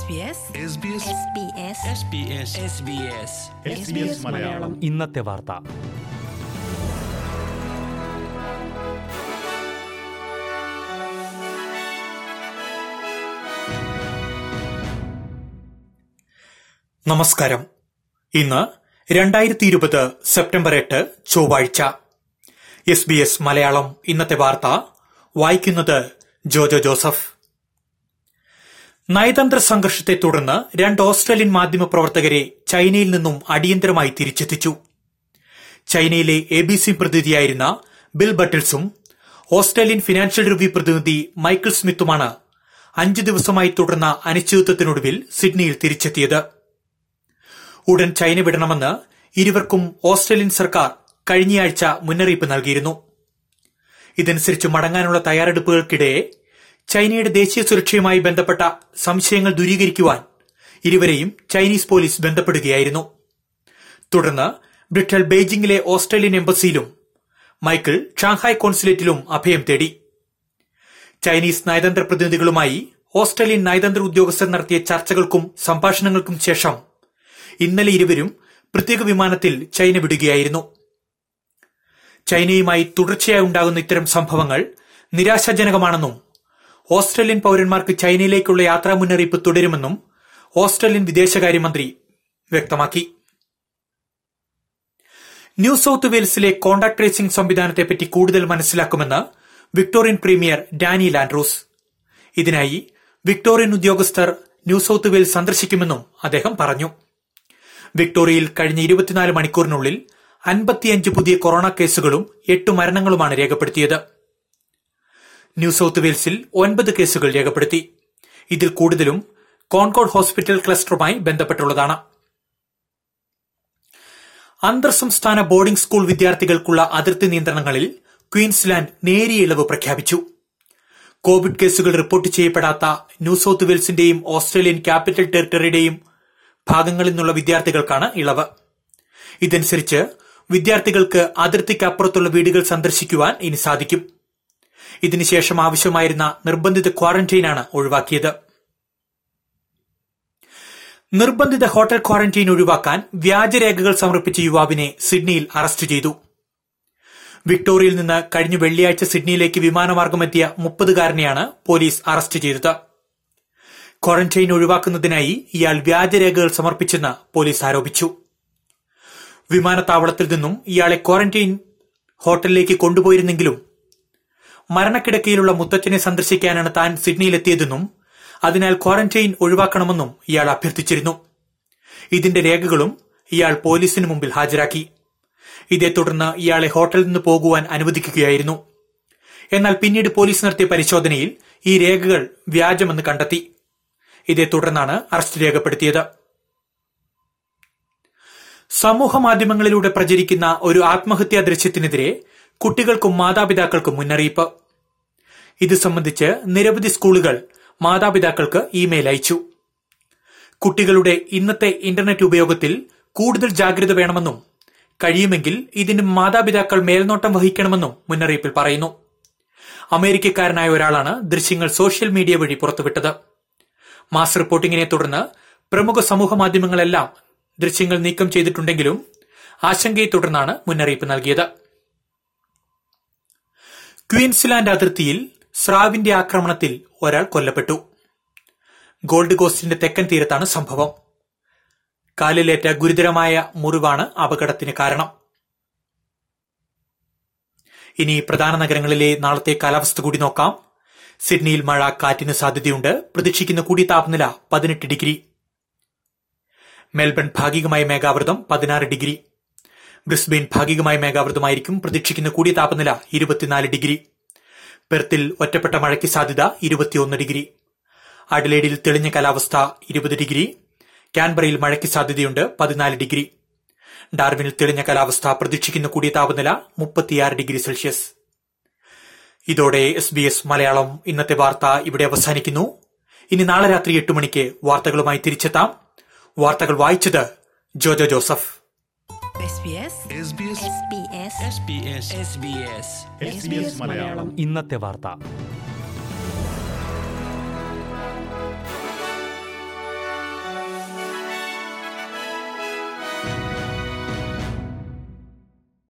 SBS SBS Malayalam. ഇന്നത്തെ വാർത്ത. നമസ്കാരം. ഇന്ന് രണ്ടായിരത്തി ഇരുപത് സെപ്റ്റംബർ എട്ട് ചൊവ്വാഴ്ച. എസ് ബി എസ് മലയാളം ഇന്നത്തെ വാർത്ത വായിക്കുന്നത് ജോജോ ജോസഫ്. നയതന്ത്ര സംഘർഷത്തെ തുടർന്ന് രണ്ട് ഓസ്ട്രേലിയൻ മാധ്യമപ്രവർത്തകരെ ചൈനയിൽ നിന്നും അടിയന്തരമായി തിരിച്ചെത്തിച്ചു. ചൈനയിലെ എ ബി സി പ്രതിനിധിയായിരുന്ന ബിൽ ബട്ടിൽസും ഓസ്ട്രേലിയൻ ഫിനാൻഷ്യൽ റിവ്യൂ പ്രതിനിധി മൈക്കിൾ സ്മിത്തുമാണ് അഞ്ച് ദിവസമായി തുടർന്ന അനിശ്ചിതത്വത്തിനൊടുവിൽ സിഡ്നിയിൽ തിരിച്ചെത്തിയത്. ഉടൻ ചൈന വിടണമെന്ന് ഇരുവർക്കും ഓസ്ട്രേലിയൻ സർക്കാർ കഴിഞ്ഞയാഴ്ച മുന്നറിയിപ്പ് നൽകിയിരുന്നു. ഇതനുസരിച്ച് മടങ്ങാനുള്ള തയ്യാറെടുപ്പുകൾക്കിടെ ചൈനയുടെ ദേശീയ സുരക്ഷയുമായി ബന്ധപ്പെട്ട സംശയങ്ങൾ ദൂരീകരിക്കുവാൻ ഇരുവരെയും ചൈനീസ് പോലീസ് ബന്ധപ്പെടുകയായിരുന്നു. തുടർന്ന് ബ്രിട്ടൻ ബെയ്ജിംഗിലെ ഓസ്ട്രേലിയൻ എംബസിയിലും മൈക്കിൾ ഷാങ്ഹായ് കോൺസുലേറ്റിലും അഭയം തേടി. ചൈനീസ് നയതന്ത്ര പ്രതിനിധികളുമായി ഓസ്ട്രേലിയൻ നയതന്ത്ര ഉദ്യോഗസ്ഥർ നടത്തിയ ചർച്ചകൾക്കും സംഭാഷണങ്ങൾക്കും ശേഷം ഇന്നലെ ഇരുവരും പ്രത്യേക വിമാനത്തിൽ ചൈന വിടുകയായിരുന്നു. ചൈനയുമായി തുടർച്ചയായി ഉണ്ടാകുന്ന ഇത്തരം സംഭവങ്ങൾ നിരാശാജനകമാണെന്നും ഓസ്ട്രേലിയൻ പൌരന്മാർക്ക് ചൈനയിലേക്കുള്ള യാത്രാ മുന്നറിയിപ്പ് തുടരുമെന്നും ഓസ്ട്രേലിയൻ വിദേശകാര്യമന്ത്രി വ്യക്തമാക്കി. ന്യൂ സൌത്ത് വെയിൽസിലെ കോണ്ടാക്ട് ട്രേസിംഗ് സംവിധാനത്തെപ്പറ്റി കൂടുതൽ മനസ്സിലാക്കുമെന്ന് വിക്ടോറിയൻ പ്രീമിയർ ഡാനി ലാൻഡ്രൂസ്. ഇതിനായി വിക്ടോറിയൻ ഉദ്യോഗസ്ഥർ ന്യൂ സൌത്ത് വെയിൽസ് സന്ദർശിക്കുമെന്നും അദ്ദേഹം പറഞ്ഞു. വിക്ടോറിയയിൽ കഴിഞ്ഞ ഇരുപത്തിനാല് മണിക്കൂറിനുള്ളിൽ അൻപത്തിയഞ്ച് പുതിയ കൊറോണ കേസുകളും എട്ട് മരണങ്ങളുമാണ് രേഖപ്പെടുത്തിയത്. ന്യൂ സൌത്ത് വെയിൽസിൽ ഒൻപത് കേസുകൾ രേഖപ്പെടുത്തി. ഇതിൽ കൂടുതലും കോൺകോഡ് ഹോസ്പിറ്റൽ ക്ലസ്റ്ററുമായി ബന്ധപ്പെട്ടുള്ളതാണ്. അന്തർ സംസ്ഥാന ബോർഡിംഗ് സ്കൂൾ വിദ്യാർത്ഥികൾക്കുള്ള അതിർത്തി നിയന്ത്രണങ്ങളിൽ ക്വീൻസ്ലാൻഡ് നേരിയ ഇളവ് പ്രഖ്യാപിച്ചു. കോവിഡ് കേസുകൾ റിപ്പോർട്ട് ചെയ്യപ്പെടാത്ത ന്യൂ സൌത്ത് വെയിൽസിന്റെയും ഓസ്ട്രേലിയൻ ക്യാപിറ്റൽ ടെറിട്ടറിയുടെയും ഭാഗങ്ങളിൽ നിന്നുള്ള വിദ്യാർത്ഥികൾക്കാണ് ഇളവ്. ഇതനുസരിച്ച് വിദ്യാർത്ഥികൾക്ക് അതിർത്തിക്കപ്പുറത്തുള്ള വീടുകൾ സന്ദർശിക്കുവാൻ ഇനി സാധിക്കും. ഇതിനുശേഷം ആവശ്യമായിരുന്ന നിർബന്ധിത ക്വാറന്റൈനാണ് ഒഴിവാക്കിയത്. നിർബന്ധിത ഹോട്ടൽ ക്വാറന്റൈൻ ഒഴിവാക്കാൻ വ്യാജരേഖകൾ സമർപ്പിച്ച യുവാവിനെ സിഡ്നിയിൽ അറസ്റ്റ് ചെയ്തു. വിക്ടോറിയയിൽ നിന്ന് കഴിഞ്ഞ വെള്ളിയാഴ്ച സിഡ്നിയിലേക്ക് വിമാനമാർഗമെത്തിയ മുപ്പതുകാരനെയാണ് പോലീസ് അറസ്റ്റ് ചെയ്തത്. ക്വാറന്റൈൻ ഒഴിവാക്കുന്നതിനായി ഇയാൾ വ്യാജരേഖകൾ സമർപ്പിച്ചെന്ന് പോലീസ് ആരോപിച്ചു. വിമാനത്താവളത്തിൽ നിന്നും ഇയാളെ ക്വാറന്റൈൻ ഹോട്ടലിലേക്ക് കൊണ്ടുപോയിരുന്നെങ്കിലും മരണക്കിടക്കയിലുള്ള മുത്തച്ഛനെ സന്ദർശിക്കാനാണ് താൻ സിഡ്നിയിലെത്തിയതെന്നും അതിനാൽ ക്വാറന്റൈൻ ഒഴിവാക്കണമെന്നും ഇയാൾ അഭ്യർത്ഥിച്ചിരുന്നു. ഇതിന്റെ രേഖകളും ഇയാൾ പോലീസിന് മുമ്പിൽ ഹാജരാക്കി. ഇതേ തുടർന്ന് ഇയാളെ ഹോട്ടലിൽ നിന്ന് പോകുവാൻ അനുവദിക്കുകയായിരുന്നു. എന്നാൽ പിന്നീട് പോലീസ് നടത്തിയ പരിശോധനയിൽ ഈ രേഖകൾ വ്യാജമെന്ന് കണ്ടെത്തി. ഇതേ തുടർന്നാണ് അറസ്റ്റ് രേഖപ്പെടുത്തിയത്. സമൂഹ മാധ്യമങ്ങളിലൂടെ പ്രചരിക്കുന്ന ഒരു ആത്മഹത്യാ ദൃശ്യത്തിനെതിരെ കുട്ടികൾക്കും മാതാപിതാക്കൾക്കും മുന്നറിയിപ്പ്. ഇത് സംബന്ധിച്ച് നിരവധി സ്കൂളുകൾ മാതാപിതാക്കൾക്ക് ഇമെയിൽ അയച്ചു. കുട്ടികളുടെ ഇന്നത്തെ ഇന്റർനെറ്റ് ഉപയോഗത്തിൽ കൂടുതൽ ജാഗ്രത വേണമെന്നും കഴിയുമെങ്കിൽ ഇതിന് മാതാപിതാക്കൾ മേൽനോട്ടം വഹിക്കണമെന്നും മുന്നറിയിപ്പിൽ പറയുന്നു. അമേരിക്കക്കാരനായ ഒരാളാണ് ദൃശ്യങ്ങൾ സോഷ്യൽ മീഡിയ വഴി പുറത്തുവിട്ടത്. മാസ് റിപ്പോർട്ടിങ്ങിനെ തുടർന്ന് പ്രമുഖ സമൂഹ മാധ്യമങ്ങളെല്ലാം ദൃശ്യങ്ങൾ നീക്കം ചെയ്തിട്ടുണ്ടെങ്കിലും ആശങ്കയെ തുടർന്നാണ് മുന്നറിയിപ്പ് നൽകിയത്. ക്വീൻസ്ലാൻഡ് അതിർത്തിയിൽ സ്രാവിന്റെ ആക്രമണത്തിൽ ഒരാൾ കൊല്ലപ്പെട്ടു. ഗോൾഡ് കോസ്റ്റിന്റെ തെക്കൻ തീരത്താണ് സംഭവം. കാലിലേറ്റ ഗുരുതരമായ മുറിവാണ് അപകടത്തിന് കാരണം. ഇനി പ്രധാന നഗരങ്ങളിലെ നാളത്തെ കാലാവസ്ഥ കൂടി നോക്കാം. സിഡ്നിയിൽ മഴ കാറ്റിന് സാധ്യതയുണ്ട്. പ്രതീക്ഷിക്കുന്ന കൂടിയ താപനില പതിനെട്ട് ഡിഗ്രി. മെൽബൺ ഭാഗികമായ മേഘാവൃതം പതിനാറ് ഡിഗ്രി. ബ്രിസ്ബെയിൻ ഭാഗികമായ മേഘാവൃതമായിരിക്കും. പ്രതീക്ഷിക്കുന്ന കൂടിയ താപനില ഇരുപത്തിനാല് ഡിഗ്രി. പെർത്തിൽ ഒറ്റപ്പെട്ട മഴയ്ക്ക് സാധ്യത ഇരുപത്തിയൊന്ന് ഡിഗ്രി. അഡലേഡിൽ തെളിഞ്ഞ കാലാവസ്ഥ ഇരുപത് ഡിഗ്രി. കാൻബറയിൽ മഴയ്ക്ക് സാധ്യതയുണ്ട് പതിനാല് ഡിഗ്രി. ഡാർവിനിൽ തെളിഞ്ഞ കാലാവസ്ഥ പ്രതീക്ഷിക്കുന്ന കൂടിയ താപനില മുപ്പത്തിയാറ് ഡിഗ്രി സെൽഷ്യസ്. ഇതോടെ എസ് ബി എസ് മലയാളം ഇന്നത്തെ വാർത്ത ഇവിടെ അവസാനിക്കുന്നു. ഇനി നാളെ രാത്രി എട്ട് മണിക്ക് വാർത്തകളുമായി തിരിച്ചെത്താം. വാർത്തകൾ വായിച്ചത് ജോജോ ജോസഫ്. ഇന്നത്തെ വാർത്ത.